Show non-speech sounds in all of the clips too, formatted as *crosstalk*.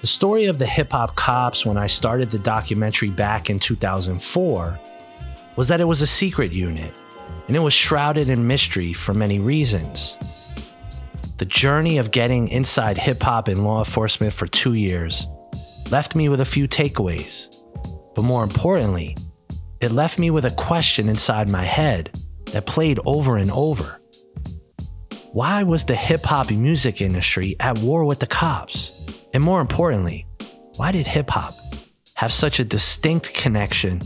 The story of the hip hop cops when I started the documentary back in 2004 was that it was a secret unit and it was shrouded in mystery for many reasons. The journey of getting inside hip hop and law enforcement for two years left me with a few takeaways. But more importantly, it left me with a question inside my head that played over and over. Why was the hip hop music industry at war with the cops? And more importantly, why did hip hop have such a distinct connection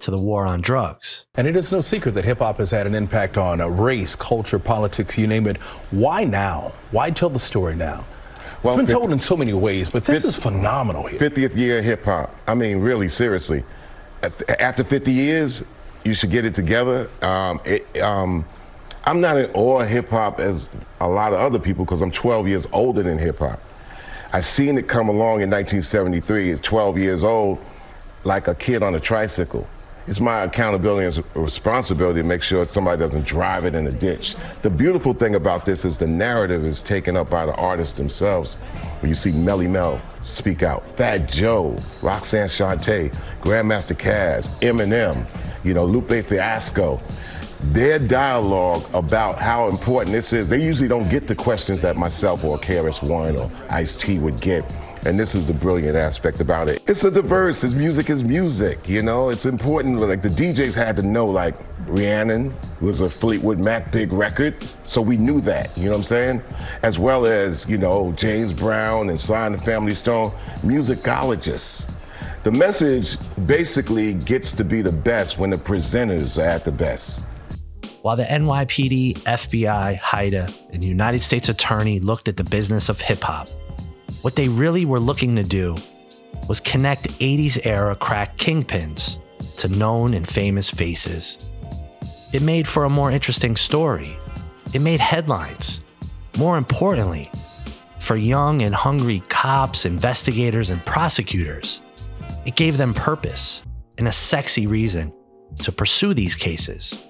to the war on drugs? And it is no secret that hip hop has had an impact on uh, race, culture, politics, you name it. Why now? Why tell the story now? Well, it's been 50 told in so many ways, but this is phenomenal here. 50th year of hip hop. I mean, really, seriously. After 50 years, you should get it together. Um, it, um, I'm not in awe of hip hop as a lot of other people because I'm 12 years older than hip hop. I seen it come along in 1973 at 12 years old, like a kid on a tricycle. It's my accountability and responsibility to make sure somebody doesn't drive it in a ditch. The beautiful thing about this is the narrative is taken up by the artists themselves. When you see Melle Mel speak out, Fat Joe, Roxanne Shante, Grandmaster Caz, Eminem, you know, Lupe Fiasco their dialogue about how important this is, they usually don't get the questions that myself or KRS One or Ice T would get. And this is the brilliant aspect about it. It's a diverse, it's music is music, you know? It's important, like the DJs had to know, like, Rhiannon was a Fleetwood Mac big record, so we knew that, you know what I'm saying? As well as, you know, James Brown and Sly and the Family Stone, musicologists. The message basically gets to be the best when the presenters are at the best. While the NYPD, FBI, HIDTA, and the United States Attorney looked at the business of hip hop, what they really were looking to do was connect 80s era crack kingpins to known and famous faces. It made for a more interesting story. It made headlines. More importantly, for young and hungry cops, investigators, and prosecutors, it gave them purpose and a sexy reason to pursue these cases.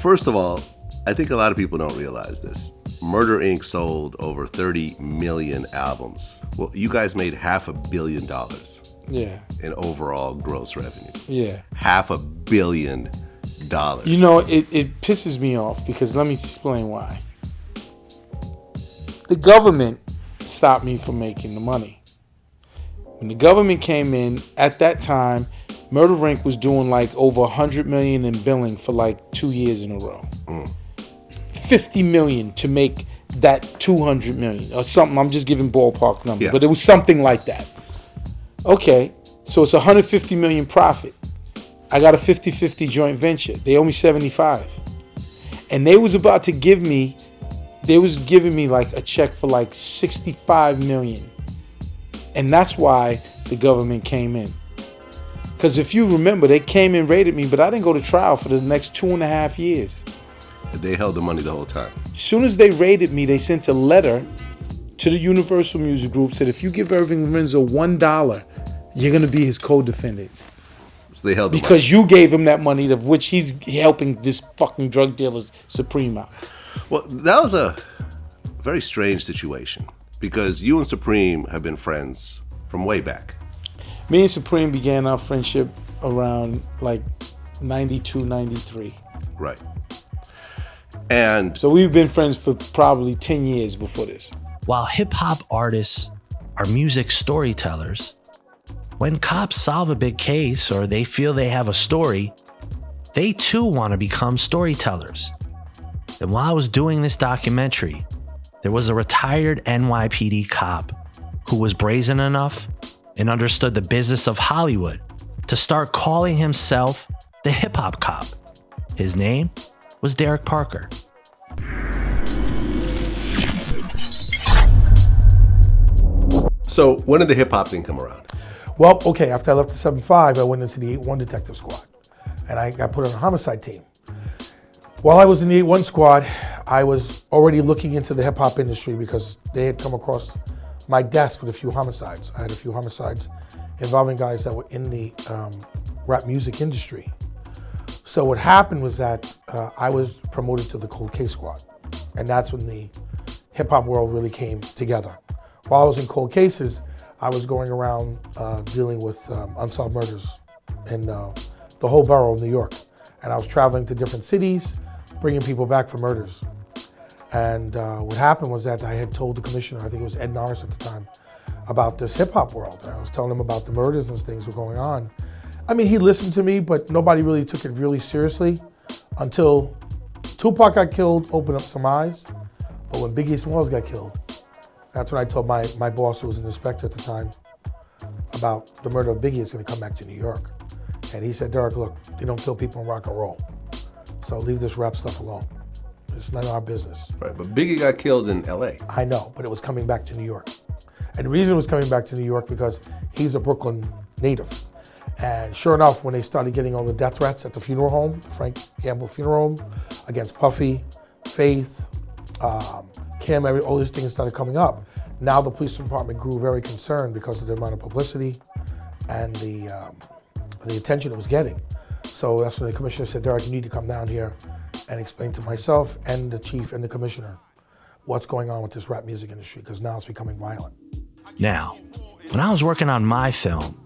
First of all, I think a lot of people don't realize this. Murder Inc. sold over 30 million albums. Well, you guys made half a billion dollars Yeah, in overall gross revenue. yeah. Half a billion dollars. You know, it, it pisses me off because let me explain why. The government stopped me from making the money. When the government came in, at that time, Murder Inc. was doing like over 100 million in billing for like two years in a row. Mm. 50 million to make that 200 million or something. I'm just giving ballpark numbers, Yeah. but it was something like that. Okay, so it's 150 million profit. I got a 50-50 joint venture. They owe me 75. And they was about to give me they was giving me like a check for like 65 million. And that's why the government came in. Because if you remember, they came and raided me, but I didn't go to trial for the next two and a half years. They held the money the whole time. As soon as they raided me, they sent a letter to the Universal Music Group said if you give Irving Lorenzo one dollar, you're gonna be his co-defendants So they held the money. because you gave him that money of which he's helping this fucking drug dealer Supreme out. Well, that was a very strange situation because you and Supreme have been friends from way back. Me and Supreme began our friendship around like 92, 93. Right. And So we've been friends for probably 10 years before this. While hip hop artists are music storytellers, when cops solve a big case or they feel they have a story, they too want to become storytellers. And while I was doing this documentary, there was a retired NYPD cop who was brazen enough and understood the business of Hollywood to start calling himself the hip hop cop. His name was Derrick Parker. so when did the hip hop thing come around? Well, okay, after I left the 7-5, I went into the 8-1 detective squad. And I got put on a homicide team. While I was in the 8-1 squad, I was already looking into the hip hop industry because they had come across my desk with a few homicides. I had a few homicides involving guys that were in the um, rap music industry. So what happened was that uh, I was promoted to the cold case squad. And that's when the hip hop world really came together. While I was in cold cases, I was going around uh, dealing with um, unsolved murders in uh, the whole borough of New York. And I was traveling to different cities, bringing people back for murders. And uh, what happened was that I had told the commissioner, I think it was Ed Norris at the time, about this hip hop world. And I was telling him about the murders and things were going on. I mean, he listened to me, but nobody really took it really seriously until Tupac got killed, opened up some eyes. But when Biggie Smalls got killed, that's when I told my, my boss, who was an inspector at the time, about the murder of Biggie is going to come back to New York. And he said, Derrick, look, they don't kill people in rock and roll. So leave this rap stuff alone. It's none of our business. Right, but Biggie got killed in L.A. I know, but it was coming back to New York. And the reason it was coming back to New York because he's a Brooklyn native. And sure enough, when they started getting all the death threats at the funeral home, Frank Campbell Funeral Home, against Puffy, Faith, um, Kim, every, all these things started coming up. Now the police department grew very concerned because of the amount of publicity and the, um, the attention it was getting. So that's when the commissioner said, Derrick, you need to come down here and explain to myself and the chief and the commissioner what's going on with this rap music industry because now it's becoming violent. Now, when I was working on my film,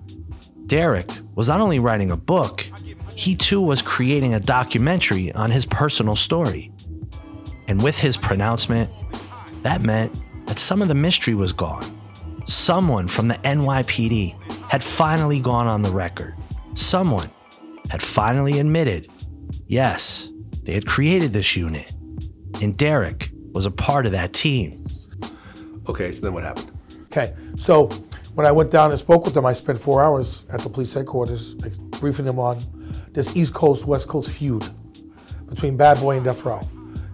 Derrick was not only writing a book, he too was creating a documentary on his personal story. And with his pronouncement, that meant that some of the mystery was gone. Someone from the NYPD had finally gone on the record. Someone had finally admitted, yes, they had created this unit. And Derrick was a part of that team. Okay, so then what happened? Okay, so when I went down and spoke with them, I spent four hours at the police headquarters briefing them on this East Coast West Coast feud between Bad Boy and Death Row.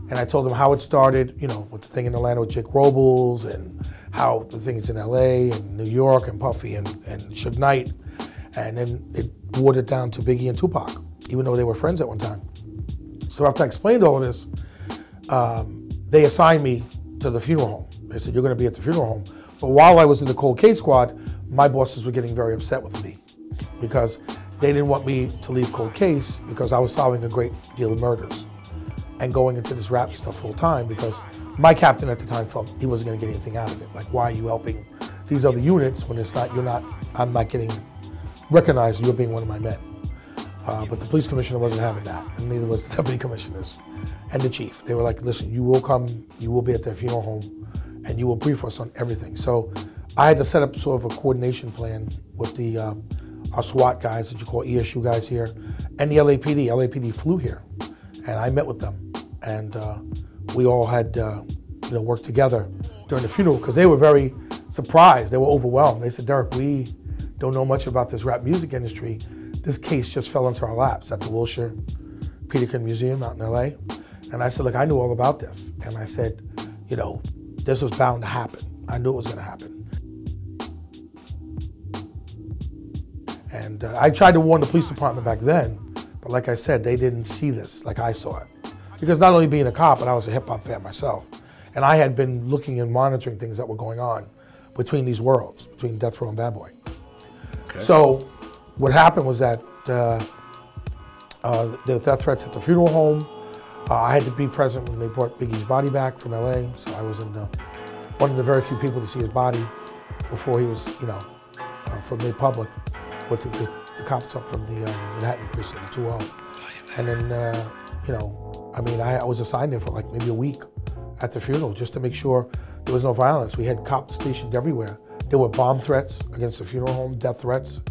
And I told them how it started, you know, with the thing in Atlanta with Jake Robles and how the things in LA and New York and Puffy and, and Suge Knight. And then it watered down to Biggie and Tupac, even though they were friends at one time. So after I explained all of this, um, they assigned me to the funeral home. They said, You're going to be at the funeral home. But while I was in the cold case squad, my bosses were getting very upset with me because they didn't want me to leave cold case because I was solving a great deal of murders and going into this rap stuff full time because my captain at the time felt he wasn't going to get anything out of it. Like, why are you helping these other units when it's not, you're not, I'm not getting recognized, you're being one of my men. Uh, but the police commissioner wasn't having that, and neither was the *laughs* deputy commissioners and the chief. They were like, listen, you will come, you will be at their funeral home, and you will brief us on everything. So I had to set up sort of a coordination plan with the uh, our SWAT guys that you call ESU guys here, and the LAPD. LAPD flew here, and I met with them, and uh, we all had uh, you know worked together during the funeral because they were very surprised. They were overwhelmed. They said, Derrick, we don't know much about this rap music industry. This case just fell into our laps at the Wilshire Petersen Museum out in LA. And I said, look, I knew all about this. And I said, you know, this was bound to happen. I knew it was going to happen. And uh, I tried to warn the police department back then, but like I said, they didn't see this like I saw it. Because not only being a cop, but I was a hip hop fan myself. And I had been looking and monitoring things that were going on between these worlds, between Death Row and Bad Boy. Okay. So what happened was that uh, uh, the death threats at the funeral home. Uh, I had to be present when they brought Biggie's body back from LA, so I was in the, one of the very few people to see his body before he was, you know, uh, for made public with the, the, the, cops up from the um, Manhattan precinct, 2 And then, uh, you know, I mean, I, I was assigned there for like maybe a week at the funeral just to make sure there was no violence. We had cops stationed everywhere. There were bomb threats against the funeral home, death threats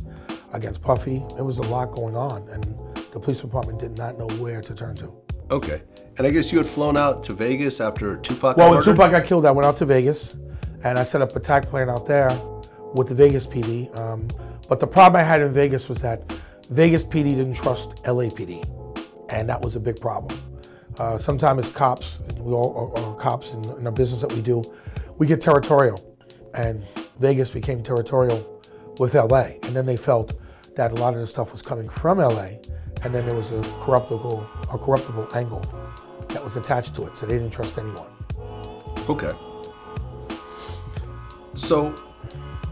against Puffy. There was a lot going on, and the police department did not know where to turn to. Okay. And I guess you had flown out to Vegas after Tupac got Well, when Tupac got killed, I went out to Vegas, and I set up a attack plan out there with the Vegas PD. Um, but the problem I had in Vegas was that Vegas PD didn't trust LAPD, and that was a big problem. Uh, sometimes cops, we all are, are cops in, in, our business that we do, we get territorial, and Vegas became territorial with LA, and then they felt that a lot of the stuff was coming from LA, and then there was a corruptible, a corruptible angle that was attached to it, so they didn't trust anyone. Okay. So,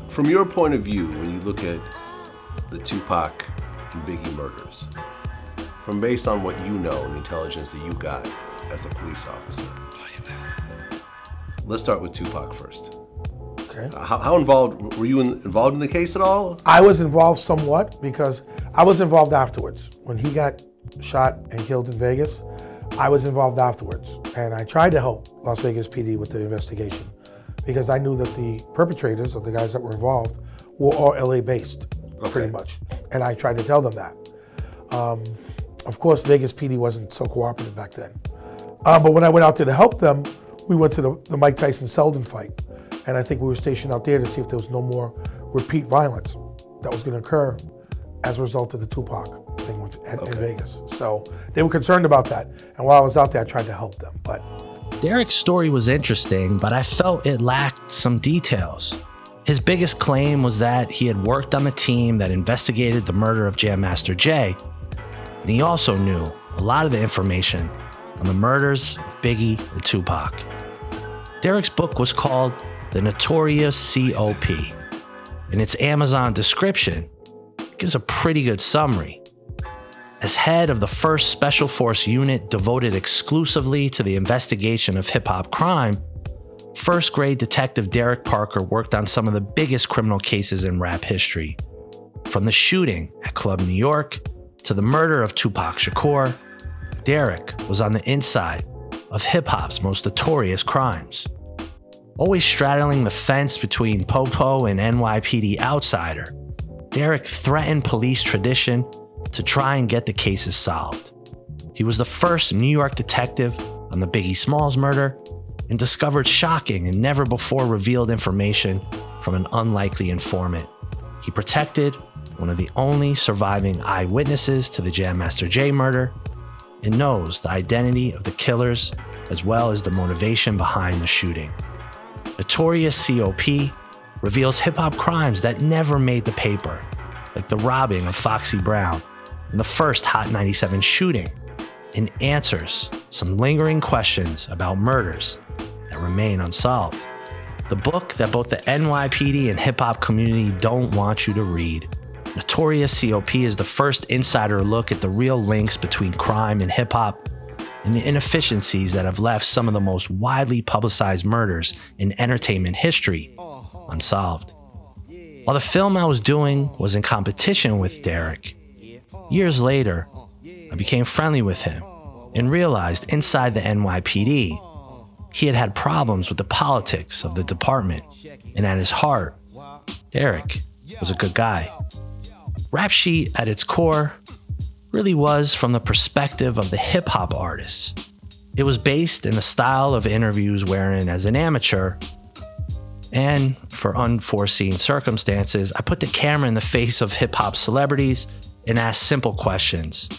from your point of view, when you look at the Tupac and Biggie murders, from based on what you know and the intelligence that you got, as a police officer. Oh, let's start with Tupac first. Okay. How, how involved were you in, involved in the case at all? I was involved somewhat because I was involved afterwards. When he got shot and killed in Vegas, I was involved afterwards. And I tried to help Las Vegas PD with the investigation because I knew that the perpetrators or the guys that were involved were all LA based, pretty much. And I tried to tell them that. Um, of course, Vegas PD wasn't so cooperative back then. Uh, but when I went out there to help them, we went to the, the Mike Tyson Seldon fight. And I think we were stationed out there to see if there was no more repeat violence that was going to occur as a result of the Tupac thing with- at, in Vegas. So they were concerned about that. And while I was out there, I tried to help them. But Derrick's story was interesting, but I felt it lacked some details. His biggest claim was that he had worked on the team that investigated the murder of Jam Master Jay, and he also knew a lot of the information on the murders of Biggie and Tupac. Derrick's book was called The Notorious COP. In its Amazon description, it gives a pretty good summary. As head of the first special force unit devoted exclusively to the investigation of hip hop crime, first grade detective Derrick Parker worked on some of the biggest criminal cases in rap history. From the shooting at Club New York to the murder of Tupac Shakur, Derrick was on the inside of hip hop's most notorious crimes. Always straddling the fence between Popo and NYPD outsider, Derrick threatened police tradition to try and get the cases solved. He was the first New York detective on the Biggie Smalls murder and discovered shocking and never before revealed information from an unlikely informant. He protected one of the only surviving eyewitnesses to the Jam Master Jay murder and knows the identity of the killers as well as the motivation behind the shooting. Notorious COP reveals hip hop crimes that never made the paper, like the robbing of Foxy Brown and the first Hot 97 shooting, and answers some lingering questions about murders that remain unsolved. The book that both the NYPD and hip hop community don't want you to read. Notorious COP is the first insider look at the real links between crime and hip hop and the inefficiencies that have left some of the most widely publicized murders in entertainment history unsolved. While the film I was doing was in competition with Derrick, years later, I became friendly with him and realized inside the NYPD, he had had problems with the politics of the department, and at his heart, Derrick was a good guy. Rap Sheet, at its core, really was from the perspective of the hip hop artists. It was based in the style of interviews wherein, as an amateur, and for unforeseen circumstances, I put the camera in the face of hip hop celebrities and asked simple questions.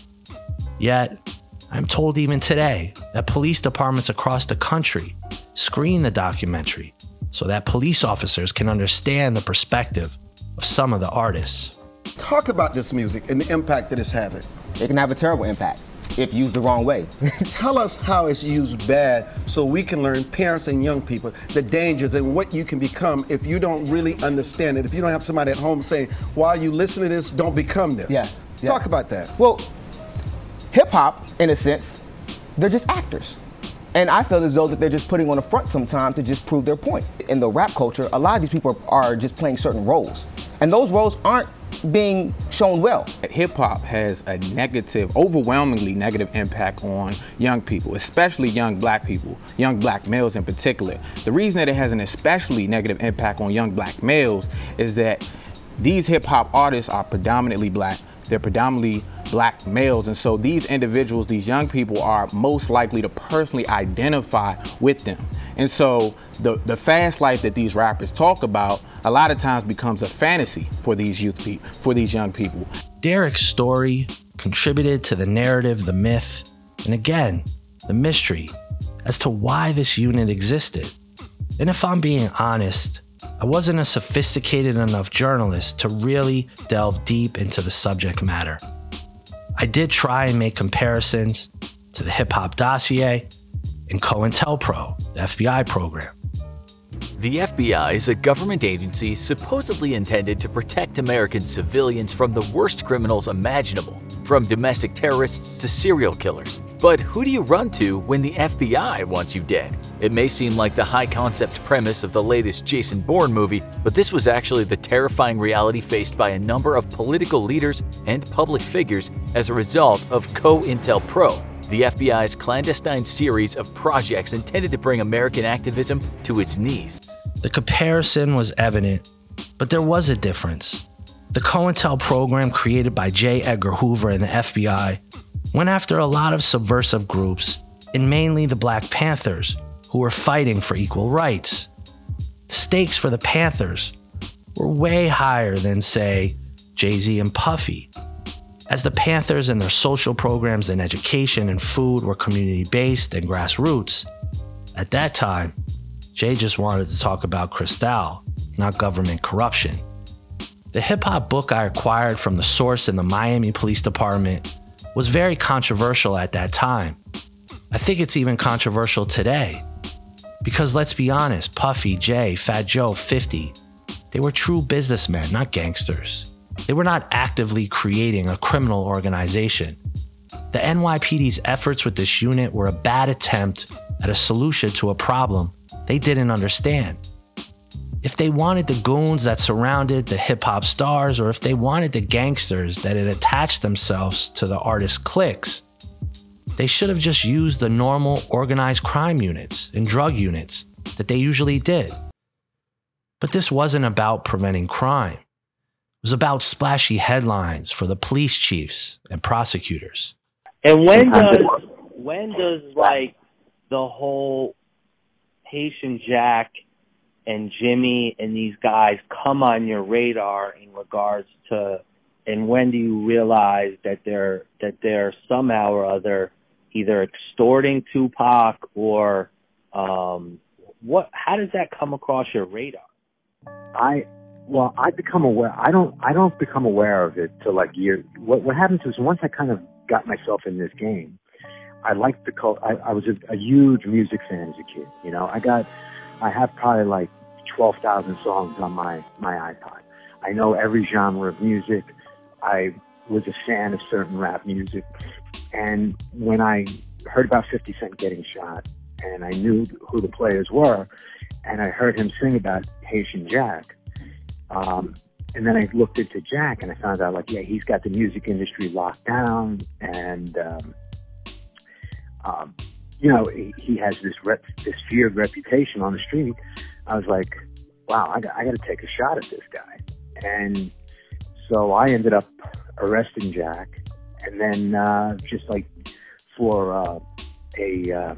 Yet, I'm told even today that police departments across the country screen the documentary so that police officers can understand the perspective of some of the artists. Talk about this music and the impact that it's having. It can have a terrible impact if used the wrong way. *laughs* Tell us how it's used bad so we can learn, parents and young people, the dangers and what you can become if you don't really understand it. If you don't have somebody at home saying, while you listen to this, don't become this. Yes, yes. Talk about that. well, hip hop, in a sense, they're just actors. And I feel as though that they're just putting on a front sometimes to just prove their point. In the rap culture, a lot of these people are, are just playing certain roles. And those roles aren't being shown well. Hip hop has a negative, overwhelmingly negative impact on young people, especially young black people, young black males in particular. The reason that it has an especially negative impact on young black males is that these hip hop artists are predominantly black. They're predominantly black males. And so these individuals, these young people, are most likely to personally identify with them. And so the, the fast life that these rappers talk about a lot of times becomes a fantasy for these youth people, for these young people. Derrick's story contributed to the narrative, the myth, and again, the mystery as to why this unit existed. And if I'm being honest, I wasn't a sophisticated enough journalist to really delve deep into the subject matter. I did try and make comparisons to the hip hop dossier and COINTELPRO, the FBI program. The FBI is a government agency supposedly intended to protect American civilians from the worst criminals imaginable, from domestic terrorists to serial killers. But who do you run to when the FBI wants you dead? It may seem like the high concept premise of the latest Jason Bourne movie, but this was actually the terrifying reality faced by a number of political leaders and public figures as a result of COINTELPRO, the FBI's clandestine series of projects intended to bring American activism to its knees. The comparison was evident, but there was a difference. The COINTEL program created by J. Edgar Hoover and the FBI went after a lot of subversive groups, and mainly the Black Panthers, who were fighting for equal rights. Stakes for the Panthers were way higher than, say, Jay Z and Puffy, as the Panthers and their social programs in education and food were community based and grassroots. At that time, Jay just wanted to talk about Cristal, not government corruption. The hip hop book I acquired from the source in the Miami Police Department was very controversial at that time. I think it's even controversial today. Because let's be honest, Puffy, Jay, Fat Joe, 50, they were true businessmen, not gangsters. They were not actively creating a criminal organization. The NYPD's efforts with this unit were a bad attempt at a solution to a problem they didn't understand. If they wanted the goons that surrounded the hip hop stars, or if they wanted the gangsters that had attached themselves to the artist cliques, they should have just used the normal organized crime units and drug units that they usually did. But this wasn't about preventing crime was about splashy headlines for the police chiefs and prosecutors. And when does when does like the whole Haitian Jack and Jimmy and these guys come on your radar in regards to and when do you realize that they're that they're somehow or other either extorting Tupac or um what how does that come across your radar? I well, I become aware. I don't. I don't become aware of it till like year. What what happens is once I kind of got myself in this game, I liked the cult. I, I was a, a huge music fan as a kid. You know, I got. I have probably like twelve thousand songs on my my iPod. I know every genre of music. I was a fan of certain rap music, and when I heard about Fifty Cent getting shot, and I knew who the players were, and I heard him sing about Haitian Jack um, and then I looked into Jack and I found out like, yeah, he's got the music industry locked down and, um, um, you know, he, he has this rep, this feared reputation on the street. I was like, wow, I got, I got to take a shot at this guy. And so I ended up arresting Jack and then, uh, just like for, uh, a, uh,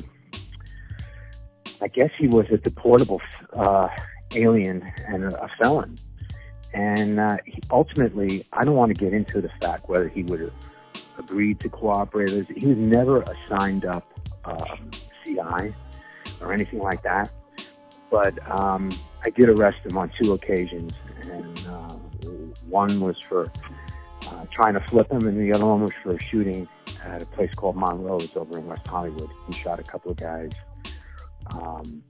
I guess he was a deportable, uh, alien and a, a felon. And uh, he, ultimately, I don't want to get into the fact whether he would have agreed to cooperate. He was never a signed up um, CI or anything like that. But um, I did arrest him on two occasions, and uh, one was for uh, trying to flip him, and the other one was for shooting at a place called Monroe's over in West Hollywood. He shot a couple of guys um,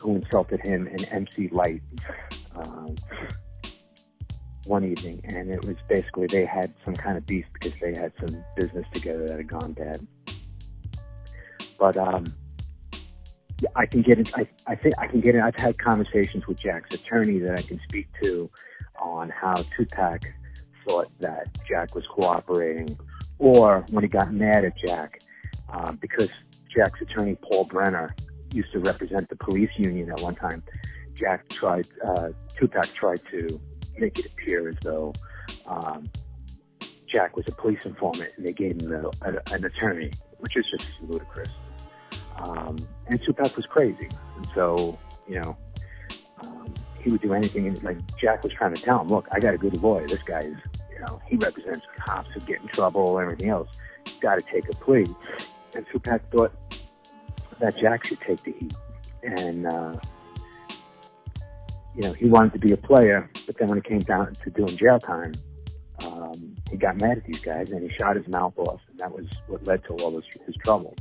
who insulted him in MC Lyte. Um, one evening, and it was basically they had some kind of beef because they had some business together that had gone bad. But um, I can get it. I, I think I can get it. I've had conversations with Jack's attorney that I can speak to on how Tupac thought that Jack was cooperating, or when he got mad at Jack um, because Jack's attorney Paul Brenner used to represent the police union at one time. Jack tried, uh, Tupac tried to make it appear as though um, Jack was a police informant and they gave him a, a, an attorney, which is just ludicrous. Um, and Tupac was crazy. And so, you know, um, he would do anything. And like Jack was trying to tell him, look, I got a good lawyer. This guy is, you know, he represents cops who get in trouble, everything else. Got to take a plea. And Tupac thought that Jack should take the heat. And, uh, you know, he wanted to be a player, but then when it came down to doing jail time, um, he got mad at these guys and he shot his mouth off, and that was what led to all this, his trouble.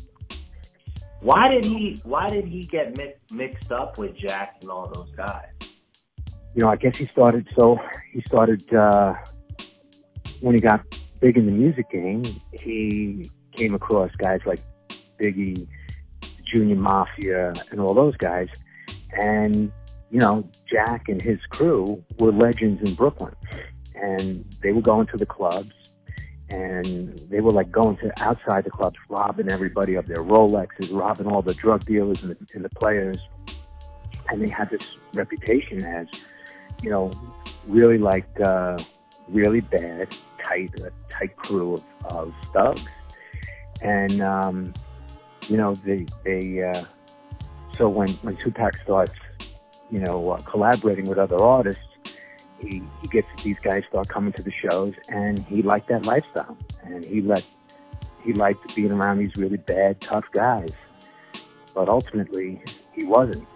Why did he? Why did he get mi- mixed up with Jack and all those guys? You know, I guess he started. So he started uh, when he got big in the music game. He came across guys like Biggie, Junior Mafia, and all those guys, and you know, Jack and his crew were legends in Brooklyn, and they were going to the clubs and they were like going to outside the clubs, robbing everybody of their Rolexes, robbing all the drug dealers and the, and the players. And they had this reputation as, you know, really like uh, really bad, tight, a tight crew of, of thugs. And um, you know, they they uh, so when when Tupac starts, you know, uh, collaborating with other artists he, he gets these guys start coming to the shows and he liked that lifestyle. And he let he liked being around these really bad tough guys. But ultimately he wasn't.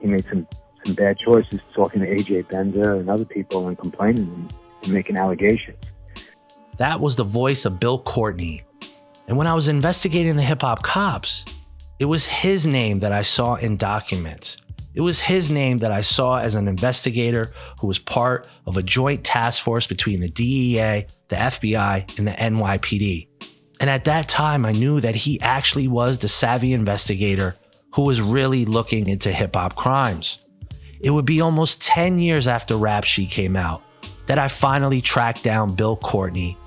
He made some some bad choices talking to AJ Benza and other people and complaining and, and making allegations. That was the voice of bill courtney. And when i was investigating the hip-hop cops it was his name that i saw in documents it was his name that I saw as an investigator who was part of a joint task force between the DEA, the FBI, and the NYPD. And at that time, I knew that he actually was the savvy investigator who was really looking into hip hop crimes. It would be almost 10 years after Rap Sheet came out that I finally tracked down Bill Courtney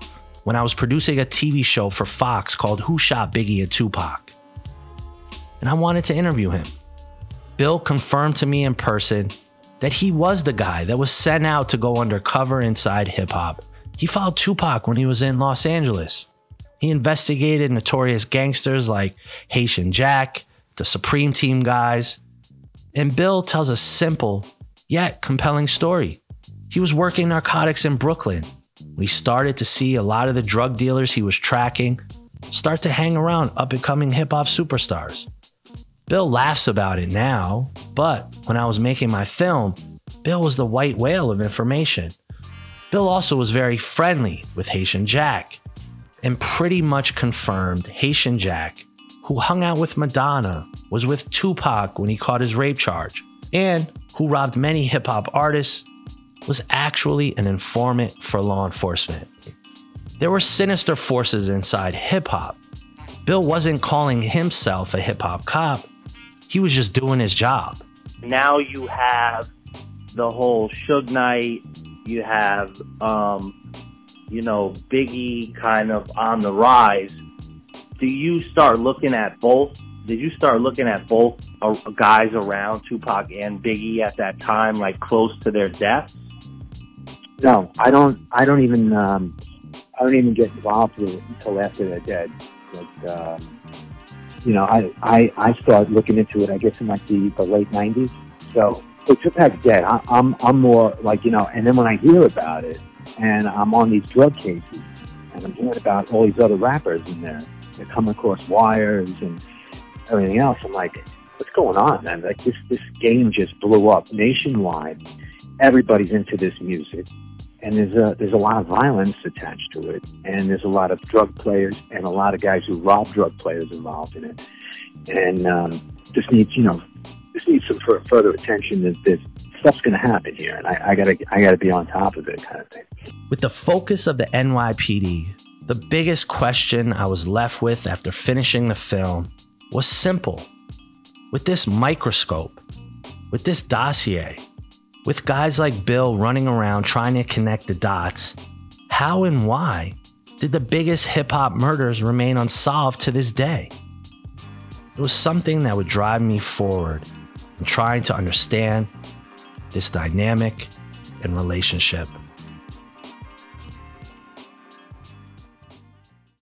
when I was producing a TV show for Fox called Who Shot Biggie and Tupac. And I wanted to interview him. Bill confirmed to me in person that he was the guy that was sent out to go undercover inside hip hop. He followed Tupac when he was in Los Angeles. He investigated notorious gangsters like Haitian Jack, the Supreme Team guys. And Bill tells a simple yet compelling story. He was working narcotics in Brooklyn We started to see a lot of the drug dealers he was tracking start to hang around up and coming hip hop superstars. Bill laughs about it now, but when I was making my film, Bill was the white whale of information. Bill also was very friendly with Haitian Jack and pretty much confirmed Haitian Jack, who hung out with Madonna, was with Tupac when he caught his rape charge, and who robbed many hip hop artists, was actually an informant for law enforcement. There were sinister forces inside hip hop. Bill wasn't calling himself a hip hop cop, he was just doing his job. Now you have the whole Suge Knight. You have, um, you know, Biggie kind of on the rise. Do you start looking at both? Did you start looking at both uh, guys around Tupac and Biggie at that time, like close to their deaths? No, I don't. I don't even. Um, I don't even get involved with it until after they're dead. But, um, you know, I, I, I started looking into it, I guess, in like the, the late 90s. So, so Tupac's dead. I, I'm, I'm more like, you know, and then when I hear about it and I'm on these drug cases and I'm hearing about all these other rappers in there, they're coming across wires and everything else, I'm like, what's going on, man? Like this, this game just blew up nationwide. Everybody's into this music and there's a there's a lot of violence attached to it, and there's a lot of drug players and a lot of guys who rob drug players involved in it, and um, this needs you know this needs some further attention. That this stuff's going to happen here, and I, I gotta I gotta be on top of it, kind of thing. With the focus of the NYPD, the biggest question I was left with after finishing the film was simple: with this microscope, with this dossier with guys like Bill running around trying to connect the dots, how and why did the biggest hip hop murders remain unsolved to this day? It was something that would drive me forward in trying to understand this dynamic and relationship.